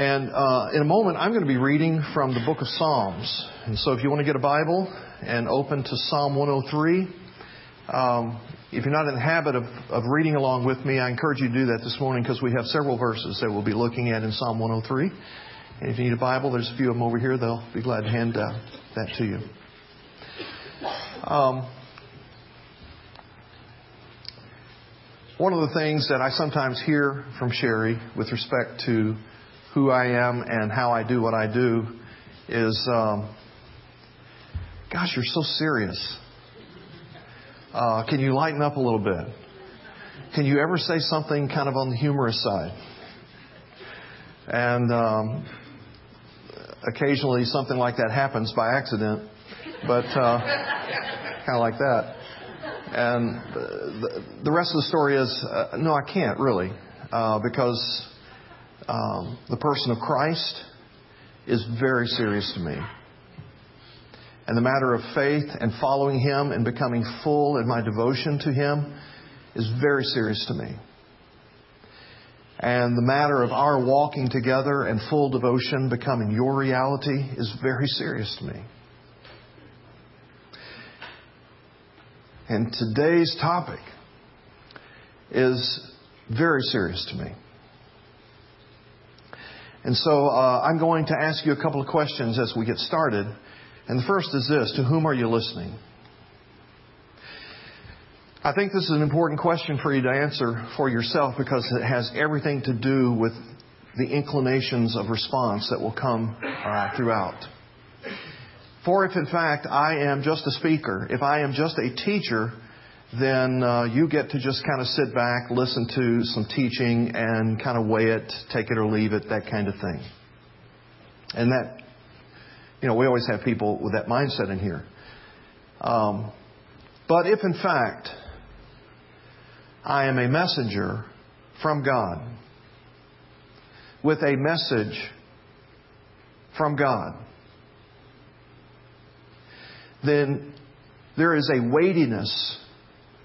And uh, in a moment, I'm going to be reading from the book of Psalms. And so if you want to get a Bible and open to Psalm 103, um, if you're not in the habit of, of reading along with me, I encourage you to do that this morning because we have several verses that we'll be looking at in Psalm 103. And if you need a Bible, there's a few of them over here. They'll be glad to hand uh, that to you. Um, one of the things that I sometimes hear from Sherry with respect to who I am and how I do what I do is, um, gosh, you're so serious. Uh, can you lighten up a little bit? Can you ever say something kind of on the humorous side? And um, occasionally something like that happens by accident, but uh, kind of like that. And the, the, rest of the story is uh, no, I can't really, uh, because um, the person of Christ is very serious to me. And the matter of faith and following Him and becoming full in my devotion to Him is very serious to me. And the matter of our walking together and full devotion becoming your reality is very serious to me. And today's topic is very serious to me. And so uh, I'm going to ask you a couple of questions as we get started. And the first is this To whom are you listening? I think this is an important question for you to answer for yourself because it has everything to do with the inclinations of response that will come uh, throughout. For if in fact I am just a speaker, if I am just a teacher, then uh, you get to just kind of sit back, listen to some teaching, and kind of weigh it, take it or leave it, that kind of thing. And that, you know, we always have people with that mindset in here. Um, but if in fact I am a messenger from God with a message from God, then there is a weightiness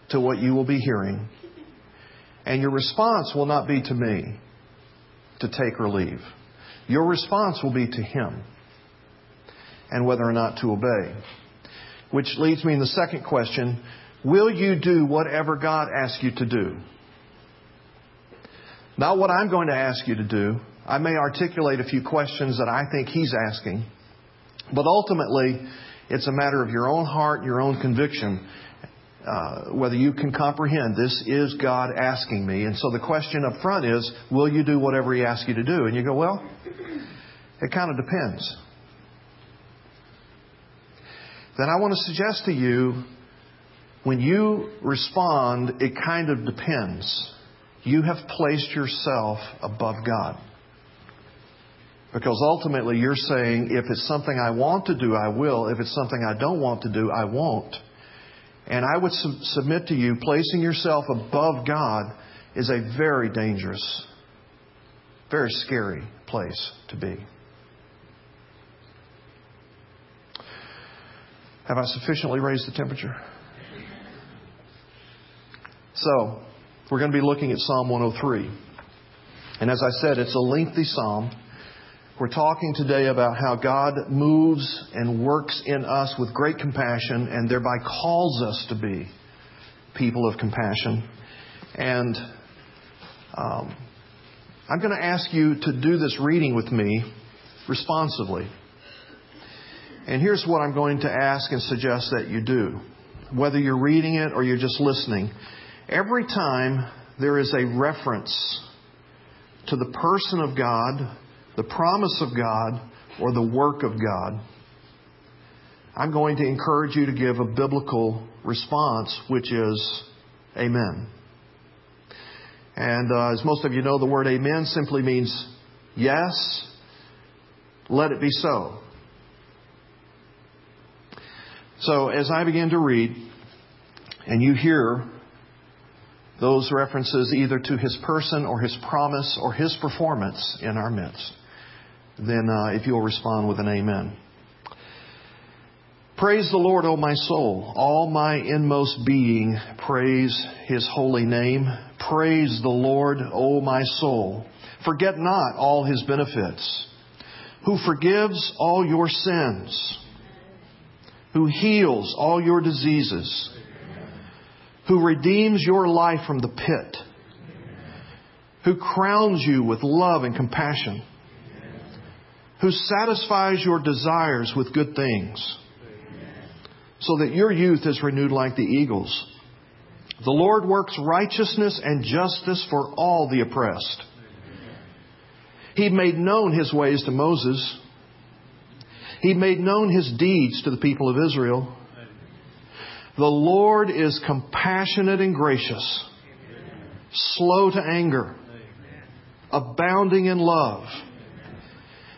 to what you will be hearing. And your response will not be to me to take or leave. Your response will be to Him and whether or not to obey. Which leads me in the second question Will you do whatever God asks you to do? Not what I'm going to ask you to do. I may articulate a few questions that I think He's asking. But ultimately, it's a matter of your own heart, your own conviction uh, whether you can comprehend this is God asking me. And so the question up front is, will you do whatever He asks you to do? And you go, well, it kind of depends. Then I want to suggest to you, when you respond, it kind of depends. You have placed yourself above God. Because ultimately you're saying, if it's something I want to do, I will. If it's something I don't want to do, I won't. And I would sub- submit to you, placing yourself above God is a very dangerous, very scary place to be. Have I sufficiently raised the temperature? So, we're going to be looking at Psalm 103. And as I said, it's a lengthy psalm. We're talking today about how God moves and works in us with great compassion and thereby calls us to be people of compassion. And um, I'm going to ask you to do this reading with me responsively. And here's what I'm going to ask and suggest that you do. Whether you're reading it or you're just listening, every time there is a reference to the person of God, the promise of God or the work of God, I'm going to encourage you to give a biblical response, which is Amen. And uh, as most of you know, the word Amen simply means yes, let it be so. So as I begin to read, and you hear those references either to his person or his promise or his performance in our midst, then uh, if you'll respond with an amen. Praise the Lord, O my soul. All my inmost being, praise his holy name. Praise the Lord, O my soul. Forget not all his benefits, who forgives all your sins, who heals all your diseases, who redeems your life from the pit, who crowns you with love and compassion, who satisfies your desires with good things so that your youth is renewed like the eagles. The Lord works righteousness and justice for all the oppressed. He made known his ways to Moses. He made known his deeds to the people of Israel. The Lord is compassionate and gracious, slow to anger, abounding in love.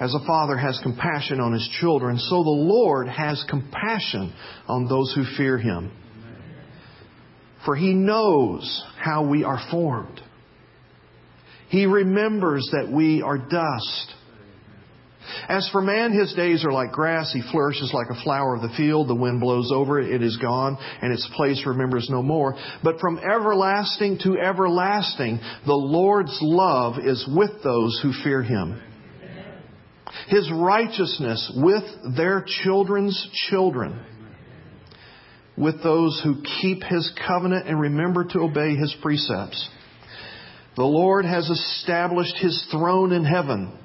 As a father has compassion on his children, so the Lord has compassion on those who fear Him for he knows how we are formed. He remembers that we are dust. As for man, his days are like grass. He flourishes like a flower of the field. The wind blows over it. It is gone, and its place remembers no more. But from everlasting to everlasting, the Lord's love is with those who fear him. His righteousness with their children's children with those who keep his covenant and remember to obey his precepts. The Lord has established his throne in heaven.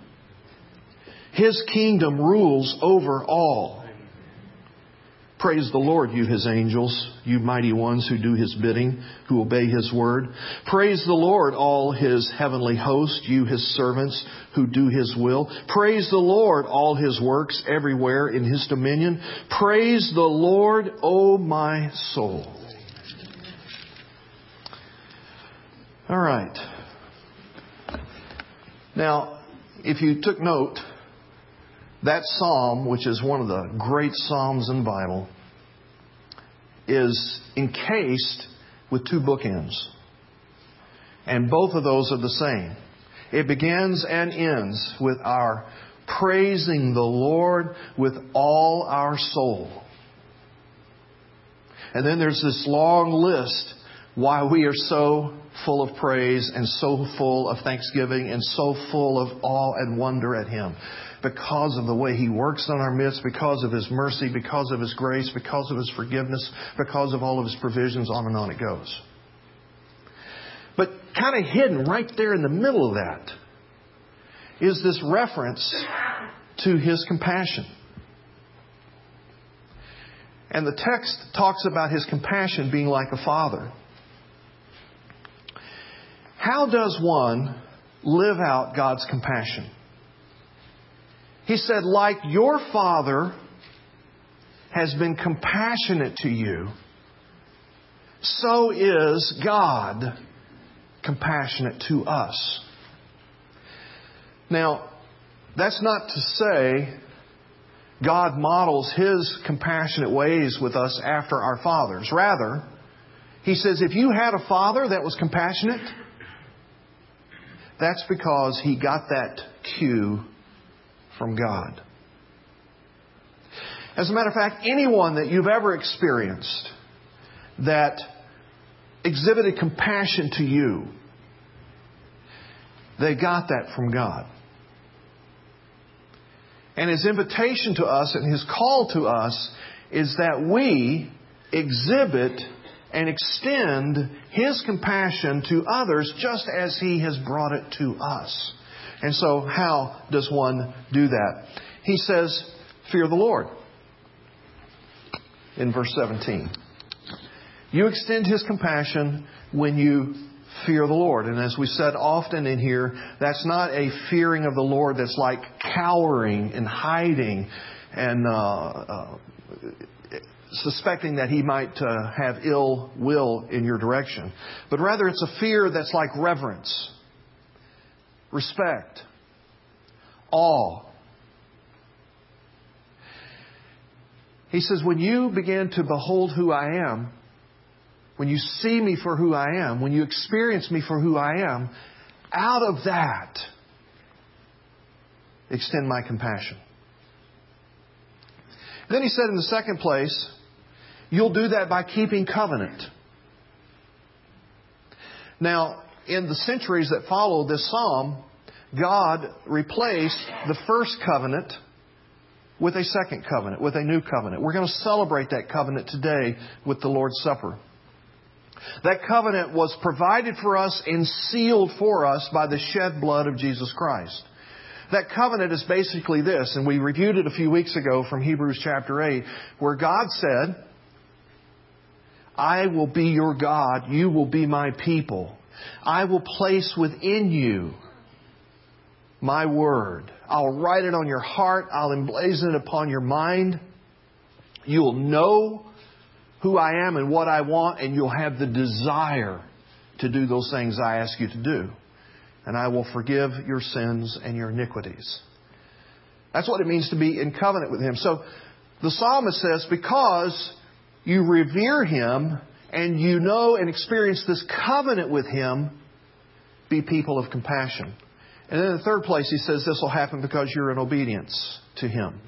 His kingdom rules over all. Praise the Lord, you his angels, you mighty ones who do his bidding, who obey his word. Praise the Lord, all his heavenly host, you his servants who do his will. Praise the Lord, all his works everywhere in his dominion. Praise the Lord, O my soul. All right. Now, if you took note, that psalm, which is one of the great psalms in the Bible, is encased with two bookends. And both of those are the same. It begins and ends with our praising the Lord with all our soul. And then there's this long list why we are so full of praise and so full of thanksgiving and so full of awe and wonder at Him because of the way He works in our midst, because of His mercy, because of His grace, because of His forgiveness, because of all of His provisions, on and on it goes. But kind of hidden right there in the middle of that is this reference to His compassion. And the text talks about His compassion being like a father. How does one live out God's compassion? He said, like your Father has been compassionate to you, so is God compassionate to us. Now, that's not to say God models His compassionate ways with us after our fathers. Rather, He says if you had a father that was compassionate, that's because He got that cue from God. As a matter of fact, anyone that you've ever experienced that exhibited compassion to you, they got that from God. And his invitation to us and his call to us is that we exhibit and extend his compassion to others just as he has brought it to us. And so, how does one do that? He says, Fear the Lord. In verse 17. You extend His compassion when you fear the Lord. And as we said often in here, that's not a fearing of the Lord that's like cowering and hiding and uh, uh, suspecting that he might uh, have ill will in your direction, but rather it's a fear that's like reverence, respect, awe. He says, when you begin to behold who I am, when you see me for who I am, when you experience me for who I am, out of that, extend my compassion. Then he said in the second place, you'll do that by keeping covenant. Now, in the centuries that followed this psalm, God replaced the first covenant with a second covenant, with a new covenant. We're going to celebrate that covenant today with the Lord's Supper. That covenant was provided for us and sealed for us by the shed blood of Jesus Christ. That covenant is basically this, and we reviewed it a few weeks ago from Hebrews chapter 8, where God said, I will be your God, you will be my people. I will place within you my word. I'll write it on your heart, I'll emblazon it upon your mind. You'll know who I am and what I want, and you'll have the desire to do those things I ask you to do and I will forgive your sins and your iniquities. That's what it means to be in covenant with Him. So the psalmist says, because you revere Him and you know and experience this covenant with Him, be people of compassion. And then in the third place, he says this will happen because you're in obedience to Him.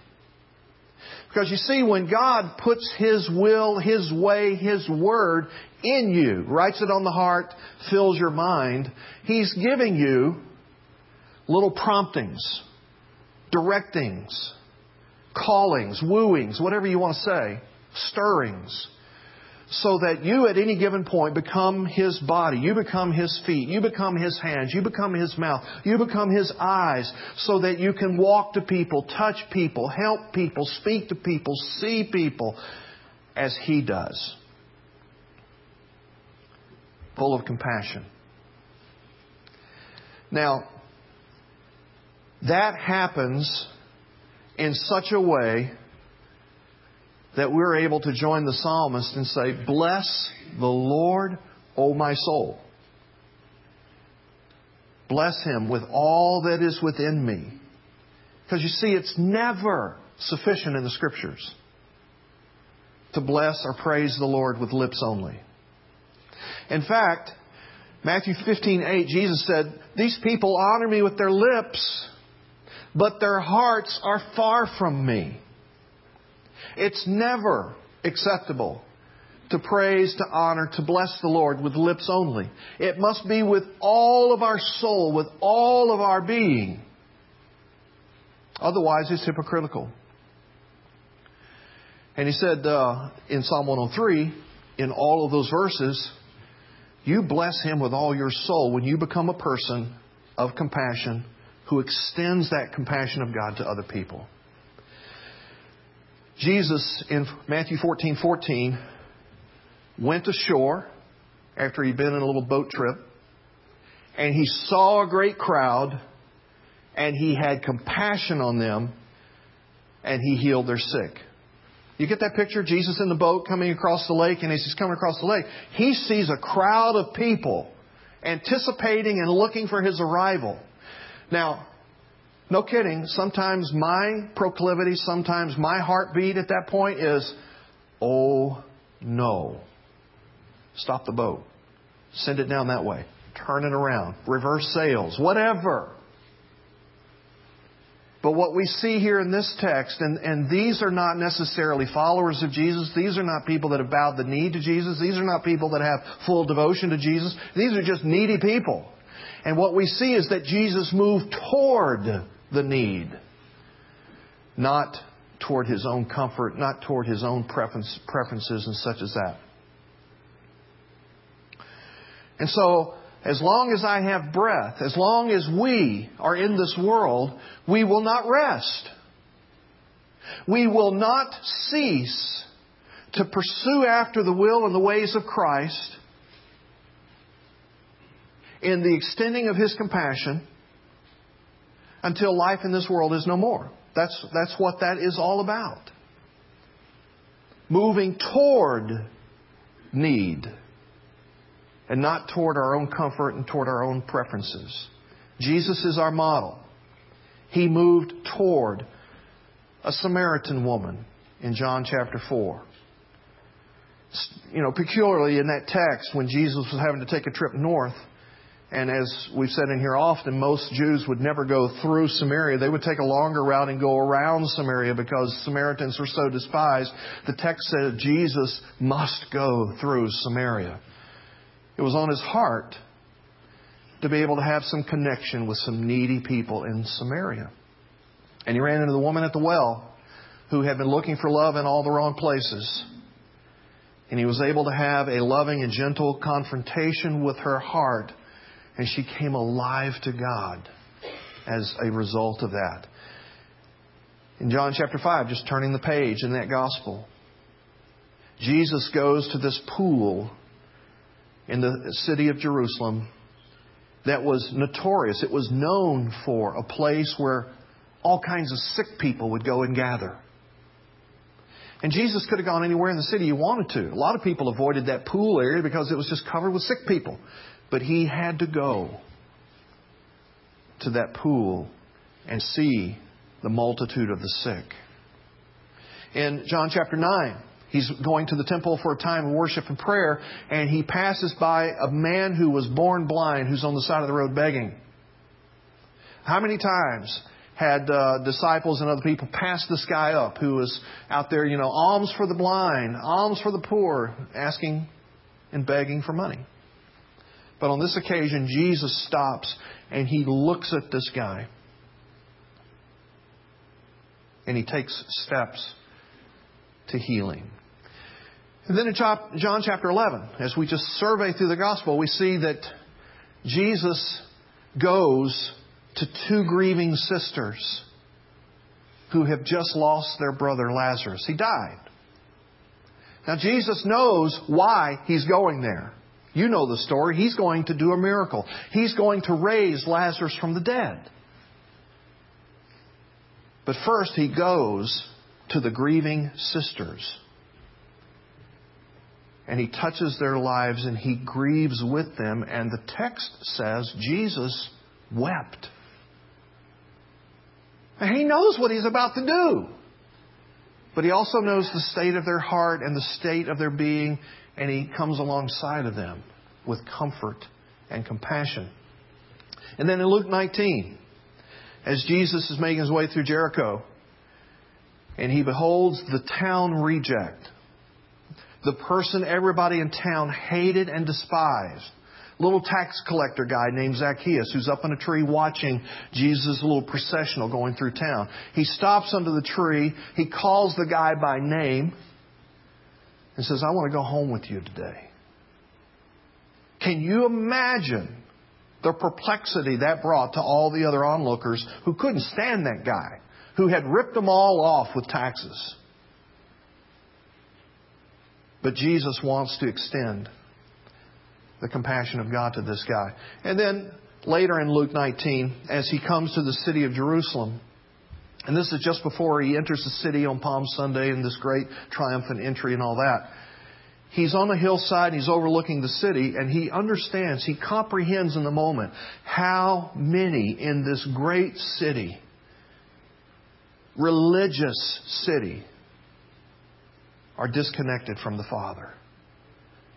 Because you see, when God puts His will, His way, His word in you, writes it on the heart, fills your mind, He's giving you little promptings, directings, callings, wooings, whatever you want to say, stirrings so that you at any given point become His body, you become His feet, you become His hands, you become His mouth, you become His eyes, so that you can walk to people, touch people, help people, speak to people, see people as He does. Full of compassion. Now, that happens in such a way that we're able to join the psalmist and say, Bless the Lord, O my soul. Bless him with all that is within me. Because you see, it's never sufficient in the scriptures to bless or praise the Lord with lips only. In fact, Matthew 15:8 Jesus said, "These people honor me with their lips, but their hearts are far from me." It's never acceptable to praise, to honor, to bless the Lord with lips only. It must be with all of our soul, with all of our being. Otherwise, it's hypocritical. And he said uh, in Psalm 103, in all of those verses, you bless him with all your soul when you become a person of compassion who extends that compassion of God to other people. Jesus in Matthew 14 14 went ashore after he'd been in a little boat trip and he saw a great crowd and he had compassion on them and he healed their sick. You get that picture? Jesus in the boat coming across the lake, and as he's coming across the lake, he sees a crowd of people anticipating and looking for his arrival. Now, no kidding. Sometimes my proclivity, sometimes my heartbeat at that point is, oh no. Stop the boat. Send it down that way. Turn it around. Reverse sails. Whatever. But what we see here in this text, and, and these are not necessarily followers of Jesus. These are not people that have bowed the knee to Jesus. These are not people that have full devotion to Jesus. These are just needy people. And what we see is that Jesus moved toward the need, not toward his own comfort, not toward his own preference, preferences and such as that. And so, as long as I have breath, as long as we are in this world, we will not rest. We will not cease to pursue after the will and the ways of Christ in the extending of His compassion until life in this world is no more. That's, that's what that is all about. moving toward need and not toward our own comfort and toward our own preferences. Jesus is our model. He moved toward a Samaritan woman in John chapter 4. You know, peculiarly in that text, when Jesus was having to take a trip north, and as we've said in here often, most Jews would never go through Samaria. They would take a longer route and go around Samaria because Samaritans were so despised. The text said Jesus must go through Samaria. It was on his heart to be able to have some connection with some needy people in Samaria. And he ran into the woman at the well who had been looking for love in all the wrong places. And he was able to have a loving and gentle confrontation with her heart and she came alive to God as a result of that. In John chapter 5, just turning the page in that gospel, Jesus goes to this pool in the city of Jerusalem that was notorious. It was known for a place where all kinds of sick people would go and gather. And Jesus could have gone anywhere in the city he wanted to. A lot of people avoided that pool area because it was just covered with sick people. But he had to go to that pool and see the multitude of the sick. In John chapter 9, he's going to the temple for a time of worship and prayer, and he passes by a man who was born blind who's on the side of the road begging. How many times had uh, disciples and other people passed this guy up who was out there, you know, alms for the blind, alms for the poor, asking and begging for money? But on this occasion, Jesus stops and he looks at this guy. And he takes steps to healing. And then in John chapter 11, as we just survey through the gospel, we see that Jesus goes to two grieving sisters who have just lost their brother Lazarus. He died. Now, Jesus knows why he's going there. You know the story. He's going to do a miracle. He's going to raise Lazarus from the dead. But first, he goes to the grieving sisters. And he touches their lives and he grieves with them. And the text says Jesus wept. And he knows what he's about to do. But he also knows the state of their heart and the state of their being and he comes alongside of them with comfort and compassion. And then in Luke 19, as Jesus is making his way through Jericho, and he beholds the town reject, the person everybody in town hated and despised, little tax collector guy named Zacchaeus who's up in a tree watching Jesus' little processional going through town. He stops under the tree. He calls the guy by name and says, I want to go home with you today. Can you imagine the perplexity that brought to all the other onlookers who couldn't stand that guy, who had ripped them all off with taxes? But Jesus wants to extend the compassion of God to this guy. And then later in Luke 19, as he comes to the city of Jerusalem, and this is just before he enters the city on Palm Sunday and this great triumphant entry and all that. He's on a hillside, he's overlooking the city, and he understands, he comprehends in the moment how many in this great city, religious city, are disconnected from the Father.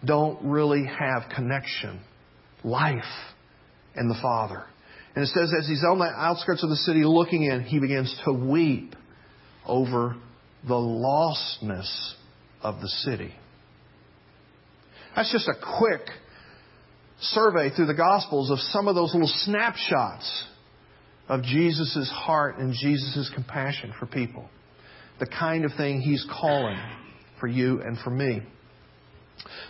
Don't really have connection, life and the Father. And it says, as he's on the outskirts of the city looking in, he begins to weep over the lostness of the city. That's just a quick survey through the Gospels of some of those little snapshots of Jesus' heart and Jesus' compassion for people. The kind of thing he's calling for you and for me.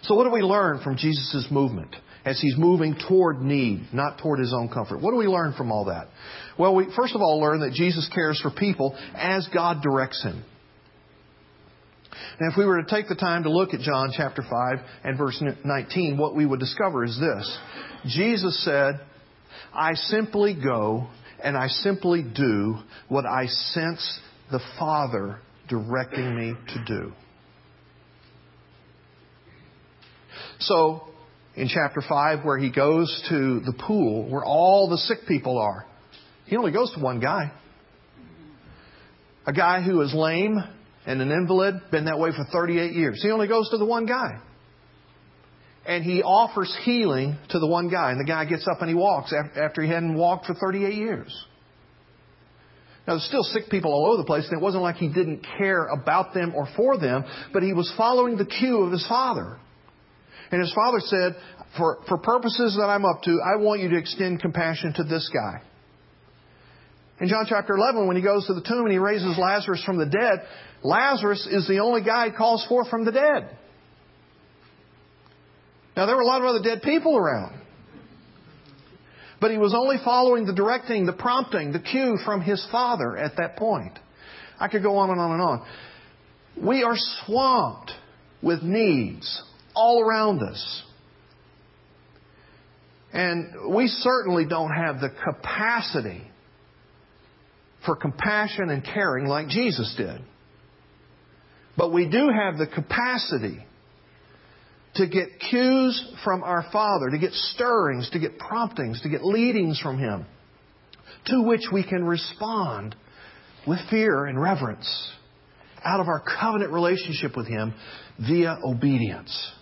So, what do we learn from Jesus' movement? As he's moving toward need, not toward his own comfort. What do we learn from all that? Well, we first of all learn that Jesus cares for people as God directs him. And if we were to take the time to look at John chapter 5 and verse 19, what we would discover is this. Jesus said, I simply go and I simply do what I sense the Father directing me to do. So, in chapter 5, where he goes to the pool where all the sick people are, he only goes to one guy. A guy who is lame and an invalid, been that way for 38 years. He only goes to the one guy. And he offers healing to the one guy. And the guy gets up and he walks after he hadn't walked for 38 years. Now, there's still sick people all over the place, and it wasn't like he didn't care about them or for them, but he was following the cue of his father. And his father said, for, for purposes that I'm up to, I want you to extend compassion to this guy. In John chapter 11, when he goes to the tomb and he raises Lazarus from the dead, Lazarus is the only guy he calls forth from the dead. Now, there were a lot of other dead people around. But he was only following the directing, the prompting, the cue from his father at that point. I could go on and on and on. We are swamped with needs all around us. And we certainly don't have the capacity for compassion and caring like Jesus did. But we do have the capacity to get cues from our Father, to get stirrings, to get promptings, to get leadings from Him, to which we can respond with fear and reverence out of our covenant relationship with Him via obedience,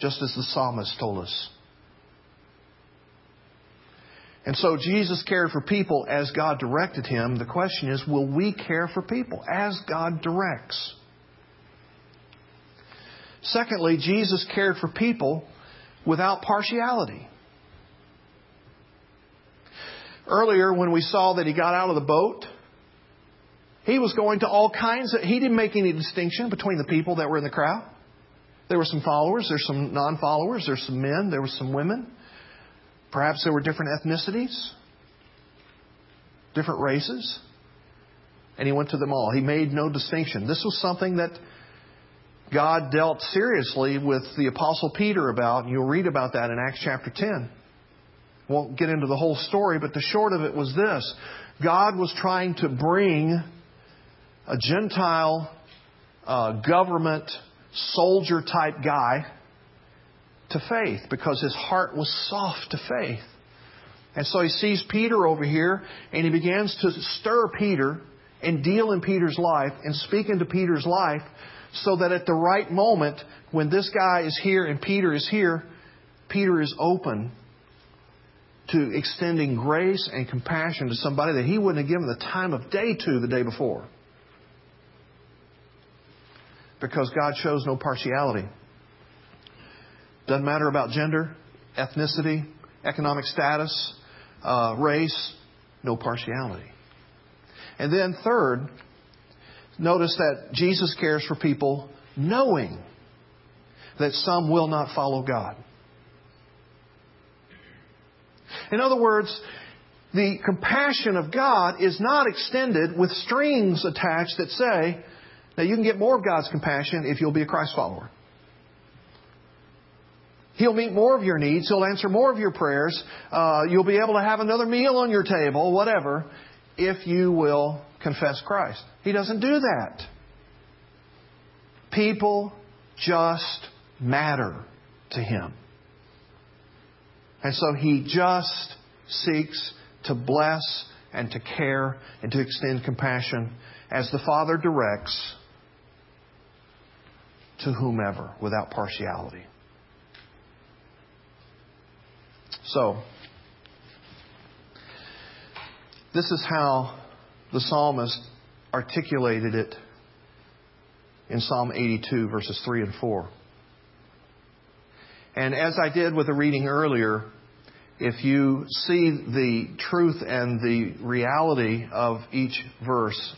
just as the psalmist told us. And so Jesus cared for people as God directed him. The question is, will we care for people as God directs? Secondly, Jesus cared for people without partiality. Earlier, when we saw that he got out of the boat, he was going to all kinds of, he didn't make any distinction between the people that were in the crowd. There were some followers, there's some non followers, there's some men, there were some women. Perhaps there were different ethnicities, different races. And he went to them all. He made no distinction. This was something that God dealt seriously with the Apostle Peter about, and you'll read about that in Acts chapter 10. Won't get into the whole story, but the short of it was this God was trying to bring a Gentile uh, government soldier type guy to faith because his heart was soft to faith. And so he sees Peter over here and he begins to stir Peter and deal in Peter's life and speak into Peter's life so that at the right moment, when this guy is here and Peter is here, Peter is open to extending grace and compassion to somebody that he wouldn't have given the time of day to the day before. Because God shows no partiality. Doesn't matter about gender, ethnicity, economic status, uh, race, no partiality. And then, third, notice that Jesus cares for people knowing that some will not follow God. In other words, the compassion of God is not extended with strings attached that say, now you can get more of God's compassion if you'll be a Christ follower. He'll meet more of your needs. He'll answer more of your prayers. Uh, you'll be able to have another meal on your table, whatever, if you will confess Christ. He doesn't do that. People just matter to him. And so he just seeks to bless and to care and to extend compassion as the Father directs to whomever without partiality. So, this is how the psalmist articulated it in Psalm 82, verses 3 and 4. And as I did with the reading earlier, if you see the truth and the reality of each verse,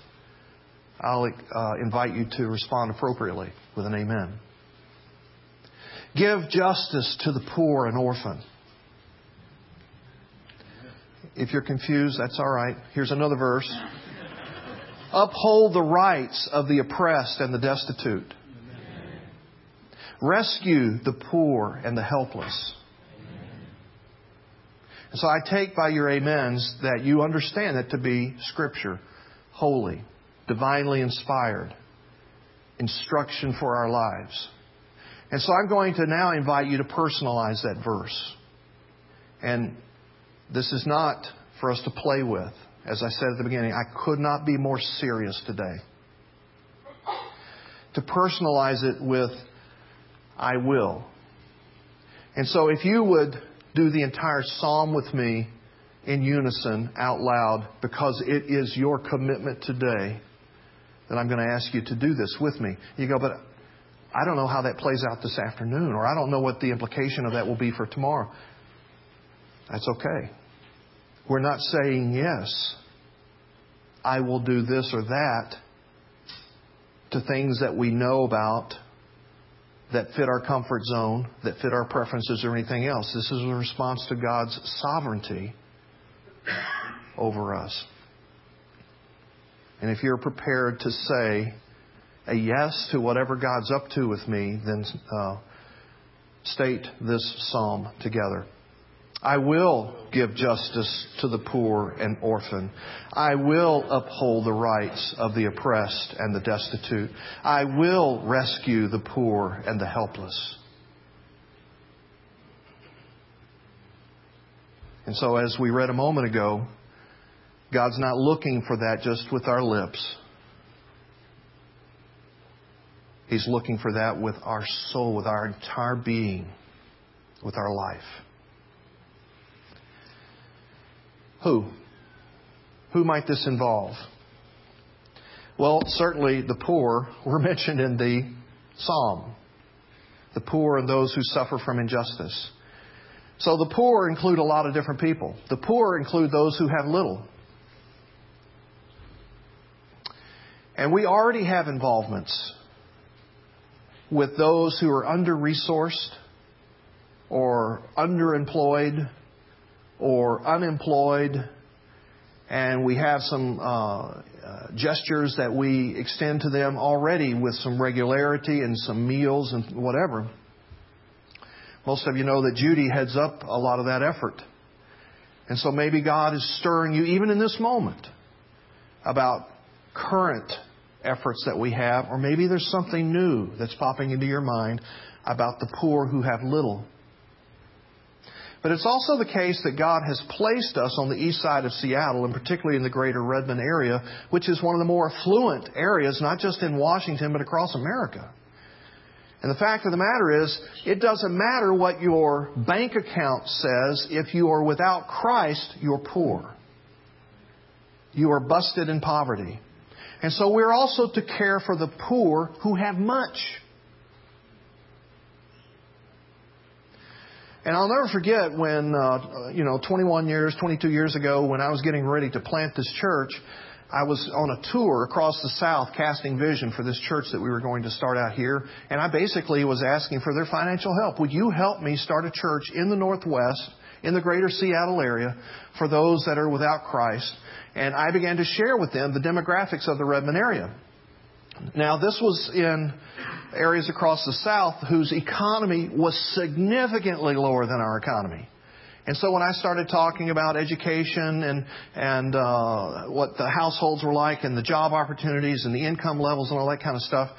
I'll uh, invite you to respond appropriately with an amen. Give justice to the poor and orphan if you're confused, that's all right. Here's another verse. Uphold the rights of the oppressed and the destitute. Rescue the poor and the helpless. And so I take by your amens that you understand it to be Scripture, holy, divinely inspired, instruction for our lives. And so I'm going to now invite you to personalize that verse. And this is not for us to play with. As I said at the beginning, I could not be more serious today. To personalize it with, I will. And so if you would do the entire psalm with me in unison out loud because it is your commitment today, then I'm going to ask you to do this with me. You go, but I don't know how that plays out this afternoon, or I don't know what the implication of that will be for tomorrow. That's okay. We're not saying yes, I will do this or that to things that we know about that fit our comfort zone, that fit our preferences, or anything else. This is a response to God's sovereignty over us. And if you're prepared to say a yes to whatever God's up to with me, then uh, state this psalm together. I will give justice to the poor and orphan. I will uphold the rights of the oppressed and the destitute. I will rescue the poor and the helpless. And so, as we read a moment ago, God's not looking for that just with our lips. He's looking for that with our soul, with our entire being, with our life. Who? Who might this involve? Well, certainly the poor were mentioned in the psalm. The poor and those who suffer from injustice. So the poor include a lot of different people. The poor include those who have little. And we already have involvements with those who are under resourced or underemployed or unemployed, and we have some uh, uh, gestures that we extend to them already with some regularity and some meals and whatever. Most of you know that Judy heads up a lot of that effort. And so maybe God is stirring you, even in this moment, about current efforts that we have, or maybe there's something new that's popping into your mind about the poor who have little. But it's also the case that God has placed us on the east side of Seattle, and particularly in the greater Redmond area, which is one of the more affluent areas, not just in Washington, but across America. And the fact of the matter is, it doesn't matter what your bank account says, if you are without Christ, you're poor. You are busted in poverty. And so we're also to care for the poor who have much. And I'll never forget when, uh, you know, 21 years, 22 years ago, when I was getting ready to plant this church, I was on a tour across the South casting vision for this church that we were going to start out here. And I basically was asking for their financial help. Would you help me start a church in the Northwest, in the greater Seattle area, for those that are without Christ? And I began to share with them the demographics of the Redmond area. Now, this was in areas across the South whose economy was significantly lower than our economy. And so when I started talking about education and and uh, what the households were like and the job opportunities and the income levels and all that kind of stuff,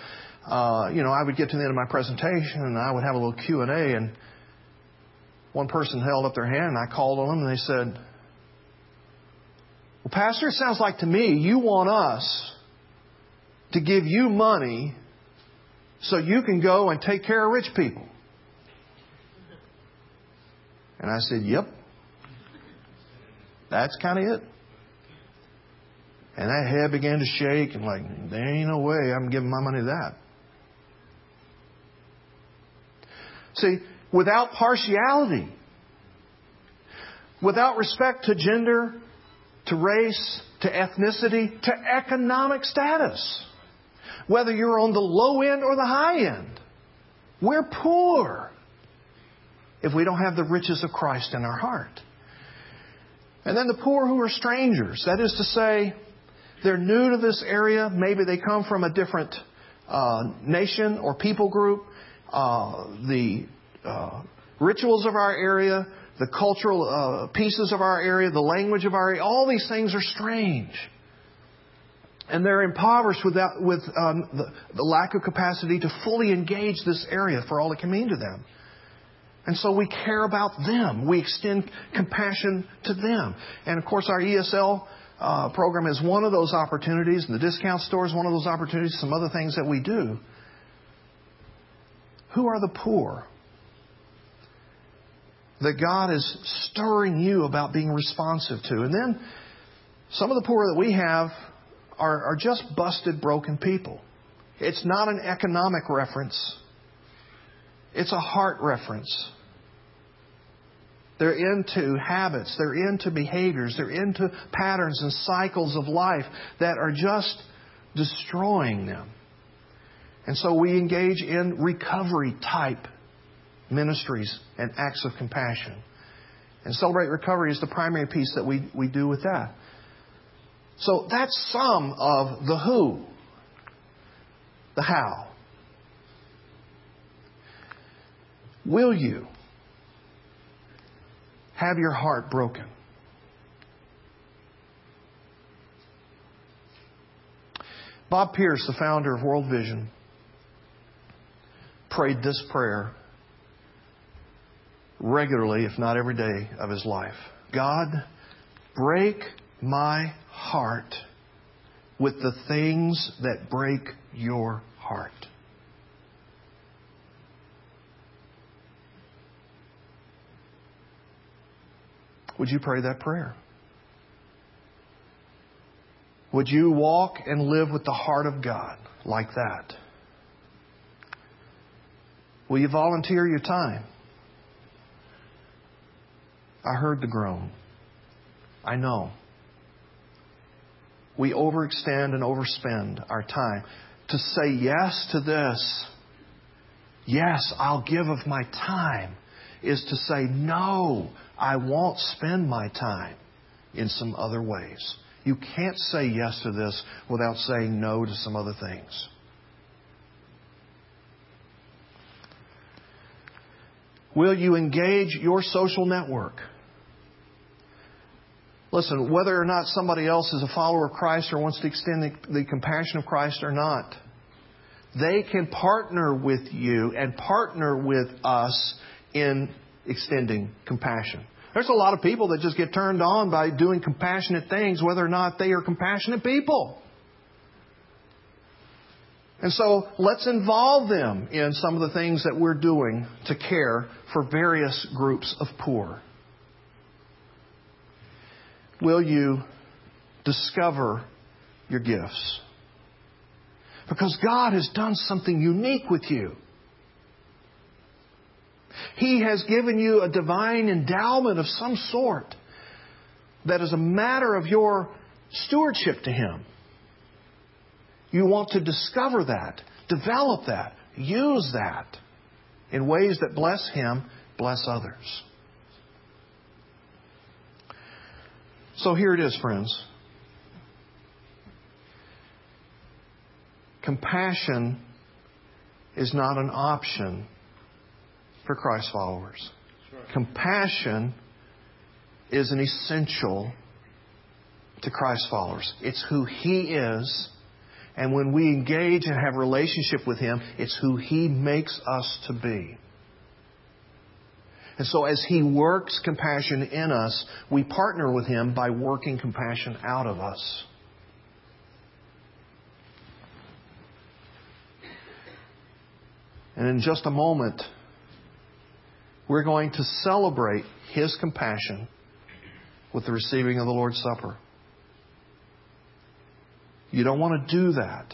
uh, you know, I would get to the end of my presentation and I would have a little Q and A, and one person held up their hand and I called on them and they said, "Well, Pastor, it sounds like to me you want us to give you money so you can go and take care of rich people. And I said, Yep. That's kind of it. And that head began to shake and like, there ain't no way I'm giving my money to that. See, without partiality, without respect to gender, to race, to ethnicity, to economic status, whether you're on the low end or the high end. We're poor if we don't have the riches of Christ in our heart. And then the poor who are strangers, that is to say, they're new to this area. Maybe they come from a different uh, nation or people group. Uh, the uh, rituals of our area, the cultural uh, pieces of our area, the language of our area, all these things are strange. and they're impoverished without, with um, the, the lack of capacity to fully engage this area for all it can mean to them. And so we care about them. We extend compassion to them. And of course, our ESL uh, program is one of those opportunities, and the discount store is one of those opportunities, some other things that we do. Who are the poor? That God is stirring you about being responsive to. And then some of the poor that we have are, are just busted, broken people. It's not an economic reference. It's a heart reference. They're into habits. They're into behaviors. They're into patterns and cycles of life that are just destroying them. And so we engage in recovery type ministries and acts of compassion. And Celebrate Recovery is the primary piece that we, we do with that. So that's some of the who, the how. Will you have your heart broken? Bob Pierce, the founder of World Vision, prayed this prayer regularly, if not every day, of his life God, break my heart with the things that break your heart. Would you pray that prayer? Would you walk and live with the heart of God like that? Will you volunteer your time? I heard the groan. I know. We overextend and overspend our time. To say yes to this, yes, I'll give of my time, is to say no, I won't spend my time in some other ways. You can't say yes to this without saying no to some other things. Will you engage your social network? Listen, whether or not somebody else is a follower of Christ or wants to extend the, the, compassion of Christ or not, they can partner with you and partner with us in extending compassion. There's a lot of people that just get turned on by doing compassionate things, whether or not they are compassionate people. And so let's involve them in some of the things that we're doing to care for various groups of poor. Will you discover your gifts? Because God has done something unique with you. He has given you a divine endowment of some sort that is a matter of your stewardship to Him. You want to discover that, develop that, use that in ways that bless Him, bless others. So here it is, friends. Compassion is not an option for Christ followers. Compassion is an essential to Christ followers. It's who He is. And when we engage and have a relationship with Him, it's who He makes us to be. And so as He works compassion in us, we partner with Him by working compassion out of us. And in just a moment, we're going to celebrate His compassion with the receiving of the Lord's Supper. You don't want to do that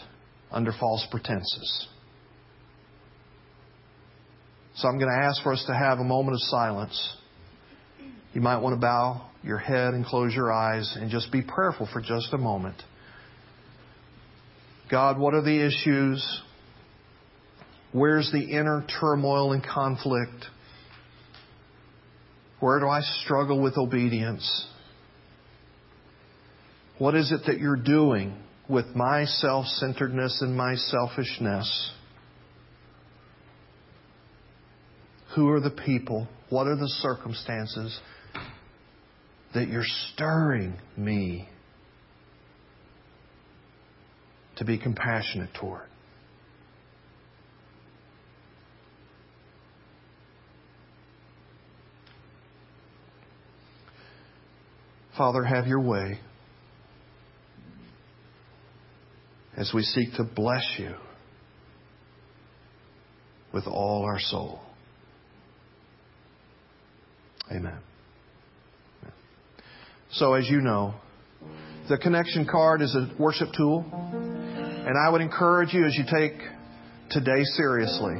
under false pretenses. So I'm going to ask for us to have a moment of silence. You might want to bow your head and close your eyes and just be prayerful for just a moment. God, what are the issues? Where's the inner turmoil and conflict? Where do I struggle with obedience? What is it that you're doing with my self centeredness and my selfishness? Who are the people? What are the circumstances that you're stirring me to be compassionate toward. Father, have your way as we seek to bless you with all our soul. Amen. So, as you know, the connection card is a worship tool. And I would encourage you as you take today seriously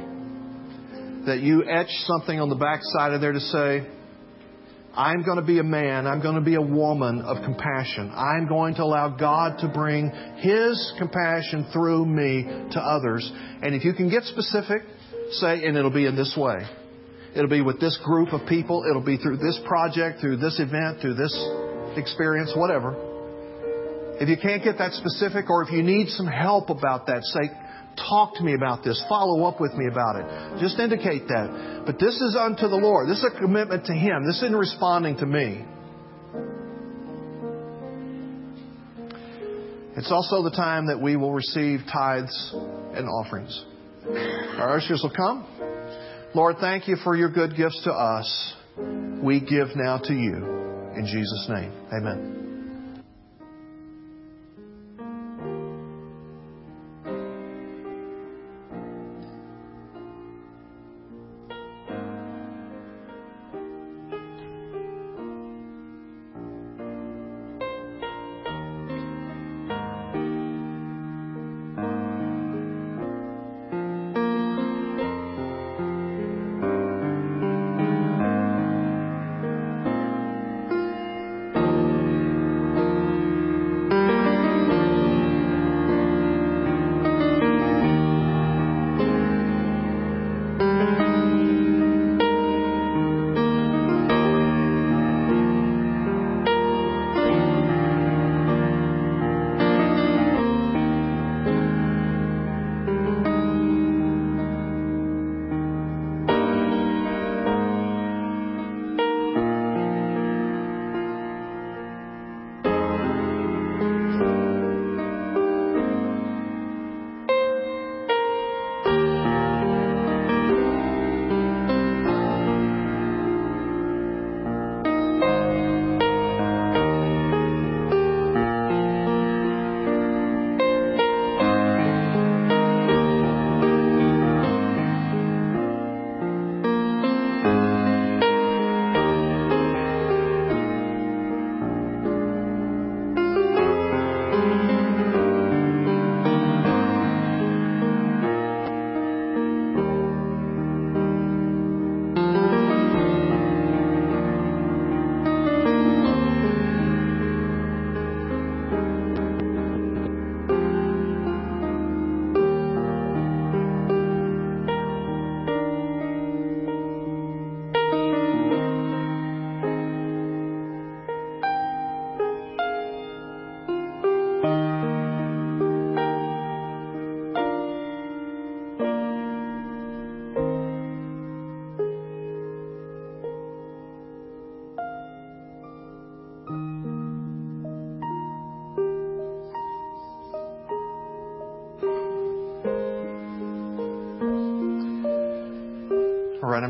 that you etch something on the back side of there to say, I'm going to be a man, I'm going to be a woman of compassion. I'm going to allow God to bring His compassion through me to others. And if you can get specific, say, and it'll be in this way. It'll be with this group of people. It'll be through this project, through this event, through this experience, whatever. If you can't get that specific or if you need some help about that, say, talk to me about this. Follow up with me about it. Just indicate that. But this is unto the Lord. This is a commitment to Him. This isn't responding to me. It's also the time that we will receive tithes and offerings. Our ushers will come. Lord, thank you for your good gifts to us. We give now to you. In Jesus' name, amen.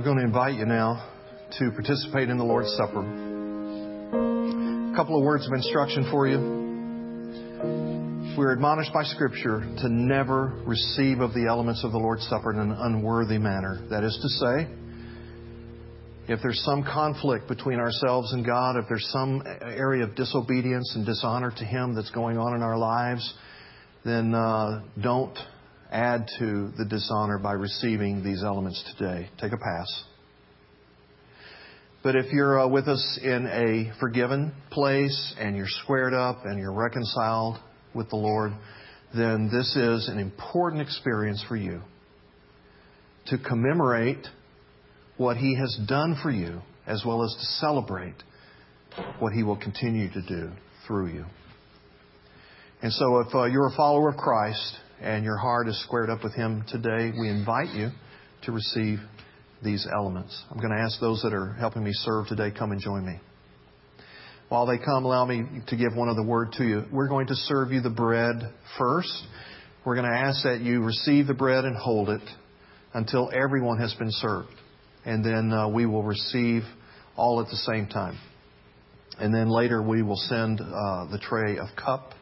I'm going to invite you now to participate in the Lord's Supper. A couple of words of instruction for you. We're admonished by Scripture to never receive of the elements of the Lord's Supper in an unworthy manner. That is to say, if there's some conflict between ourselves and God, if there's some area of disobedience and dishonor to Him that's going on in our lives, then uh, don't add to the dishonor by receiving these elements today. Take a pass. But if you're uh, with us in a forgiven place and you're squared up and you're reconciled with the Lord, then this is an important experience for you to commemorate what He has done for you as well as to celebrate what He will continue to do through you. And so if uh, you're a follower of Christ, and your heart is squared up with Him today, we invite you to receive these elements. I'm going to ask those that are helping me serve today, come and join me. While they come, allow me to give one other word to you. We're going to serve you the bread first. we're going to ask that you receive the bread and hold it until everyone has been served. And then uh, we will receive all at the same time. And then later we will send uh, the tray of cup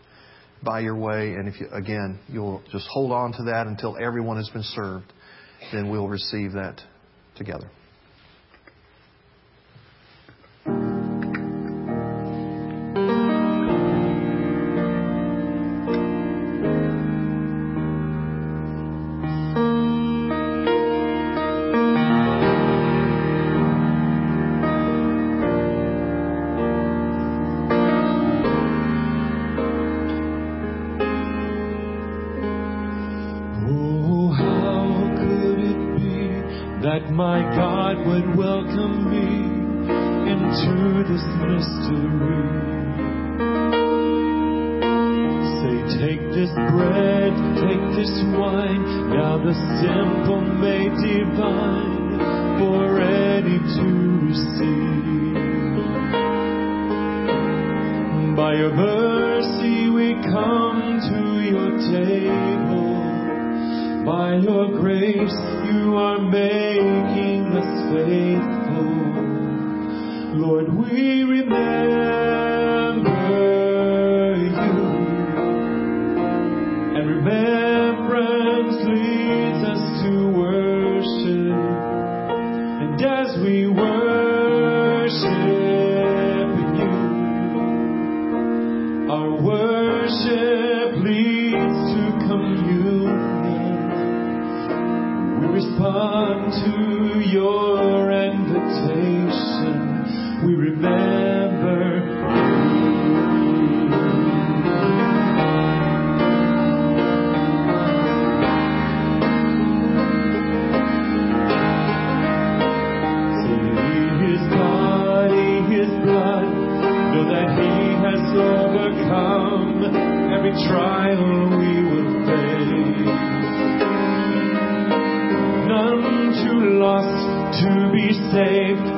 by your way. And if you, again, you'll just hold on to that until everyone has been served, then we'll receive that together. is faithful. Lord, we remember. Save.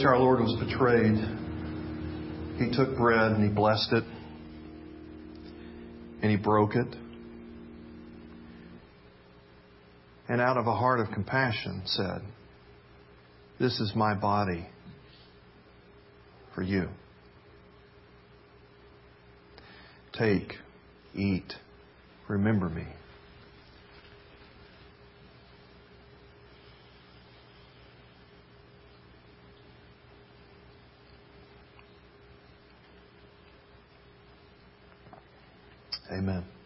Which our Lord was betrayed, he took bread and he blessed it and he broke it. And out of a heart of compassion said, This is my body for you. Take, eat, remember me. Amen.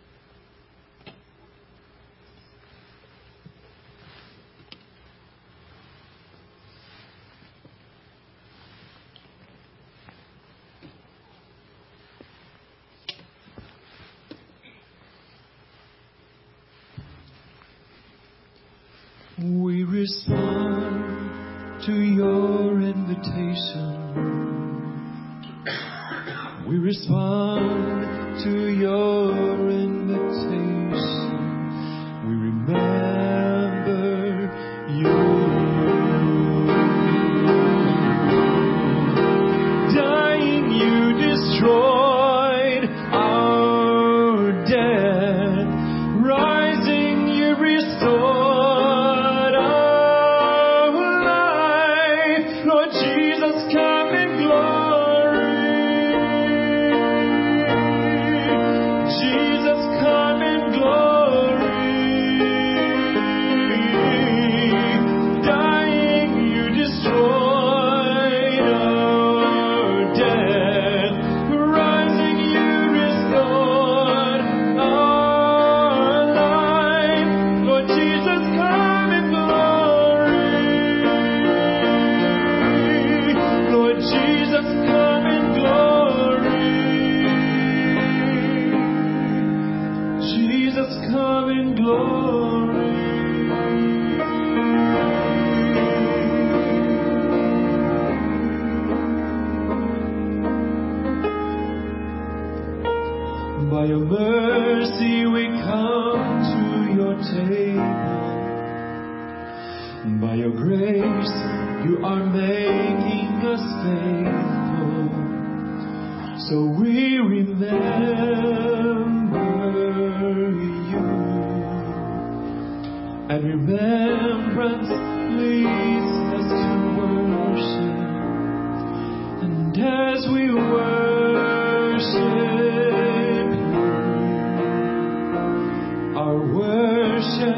Worship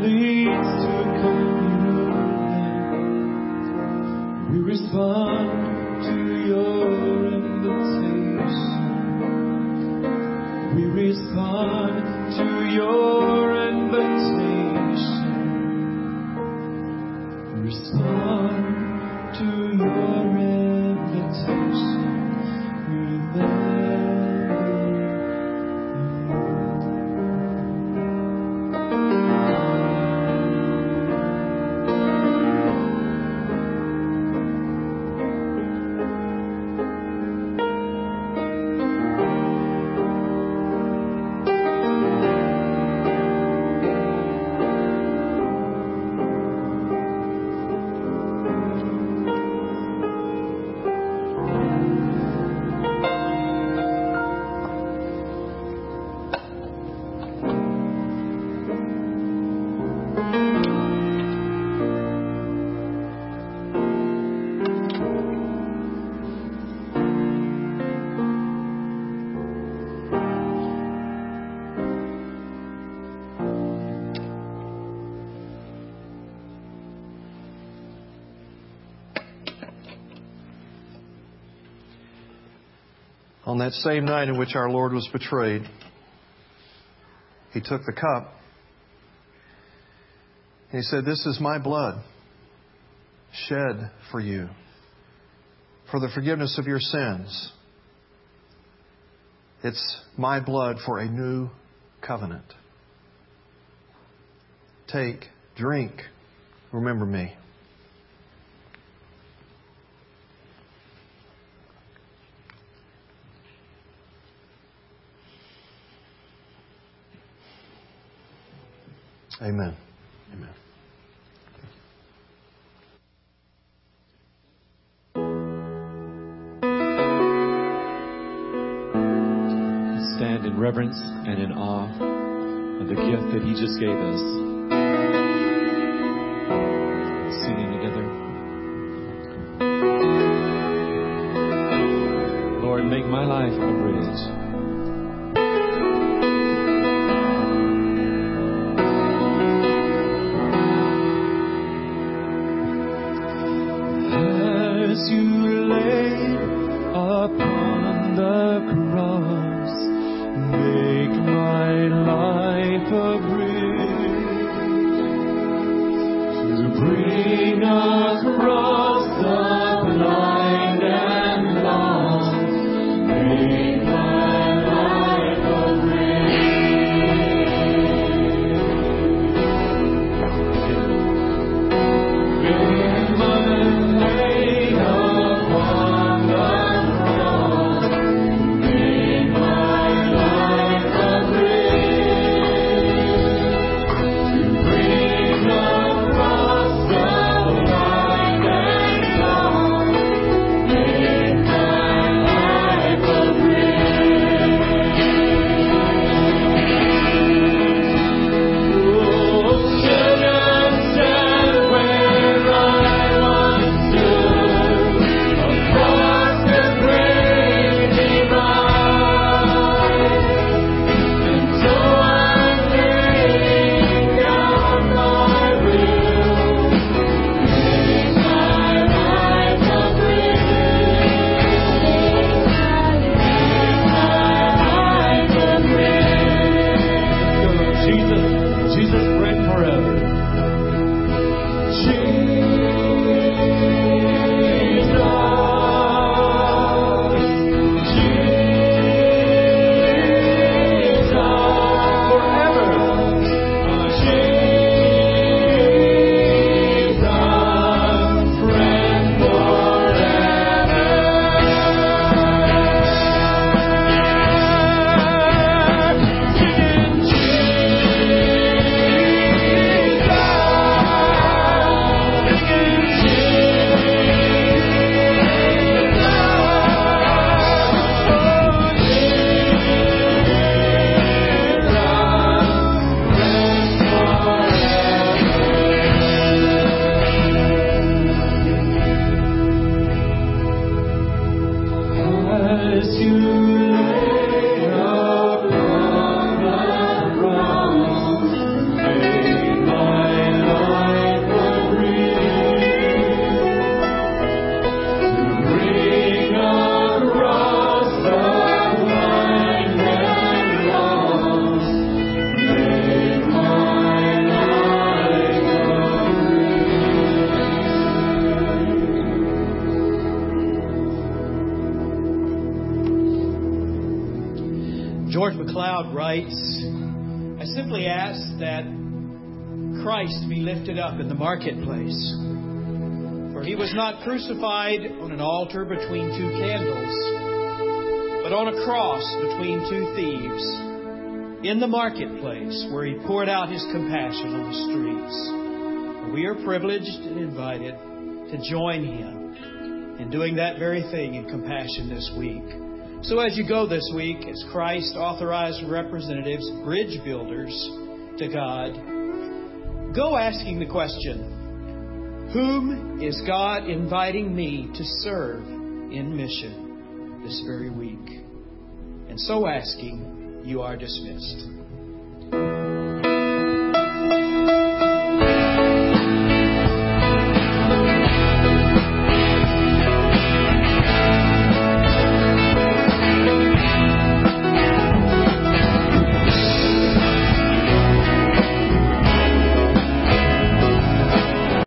leads to communion. We respond to your invitation. We respond On that same night in which our Lord was betrayed, he took the cup and he said, This is my blood shed for you for the forgiveness of your sins. It's my blood for a new covenant. Take, drink, remember me. Amen. Amen. stand in reverence and in awe of the gift that He just gave us. Singing together. Lord, make my life a bridge. Crucified on an altar between two candles, but on a cross between two thieves, in the marketplace where he poured out his compassion on the streets. We are privileged and invited to join him in doing that very thing in compassion this week. So as you go this week, as Christ authorized representatives, bridge builders to God, go asking the question Whom is God inviting me to serve in mission this very week? And so asking, you are dismissed.